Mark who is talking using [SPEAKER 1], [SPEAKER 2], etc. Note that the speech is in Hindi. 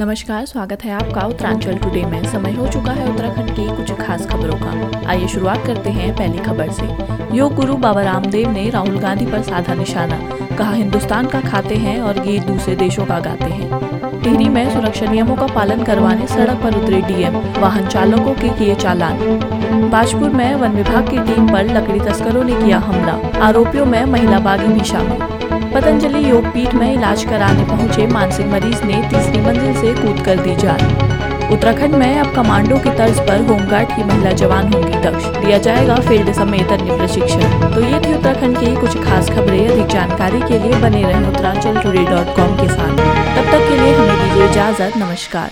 [SPEAKER 1] नमस्कार, स्वागत है आपका उत्तरांचल टुडे में। समय हो चुका है उत्तराखंड की कुछ खास खबरों का। आइए शुरुआत करते हैं पहली खबर से। योग गुरु बाबा रामदेव ने राहुल गांधी पर साधा निशाना। कहा, हिंदुस्तान का खाते हैं और गीत दूसरे देशों का गाते हैं। टिहरी में सुरक्षा नियमों का पालन करवाने सड़क पर उतरे डीएम। वाहन चालकों के किए चालान। बाजपुर में वन विभाग की टीम पर लकड़ी तस्करों ने किया हमला। आरोपियों में महिला बागी भी शामिल। पतंजलि योग पीठ में इलाज कराने पहुँचे मानसिक मरीज़ ने तीसरी मंजिल से कूद कर दी जान। उत्तराखंड में अब कमांडो की तर्ज पर होमगार्ड की महिला जवान होंगी दक्ष। दिया जाएगा फ़ील्ड समेत अन्य प्रशिक्षण। तो ये थी उत्तराखंड की कुछ खास खबरें। अधिक जानकारी के लिए बने रहे उत्तरांचल टूडे डॉट कॉम के साथ। तब तक के लिए हमें दीजिए इजाज़त। नमस्कार।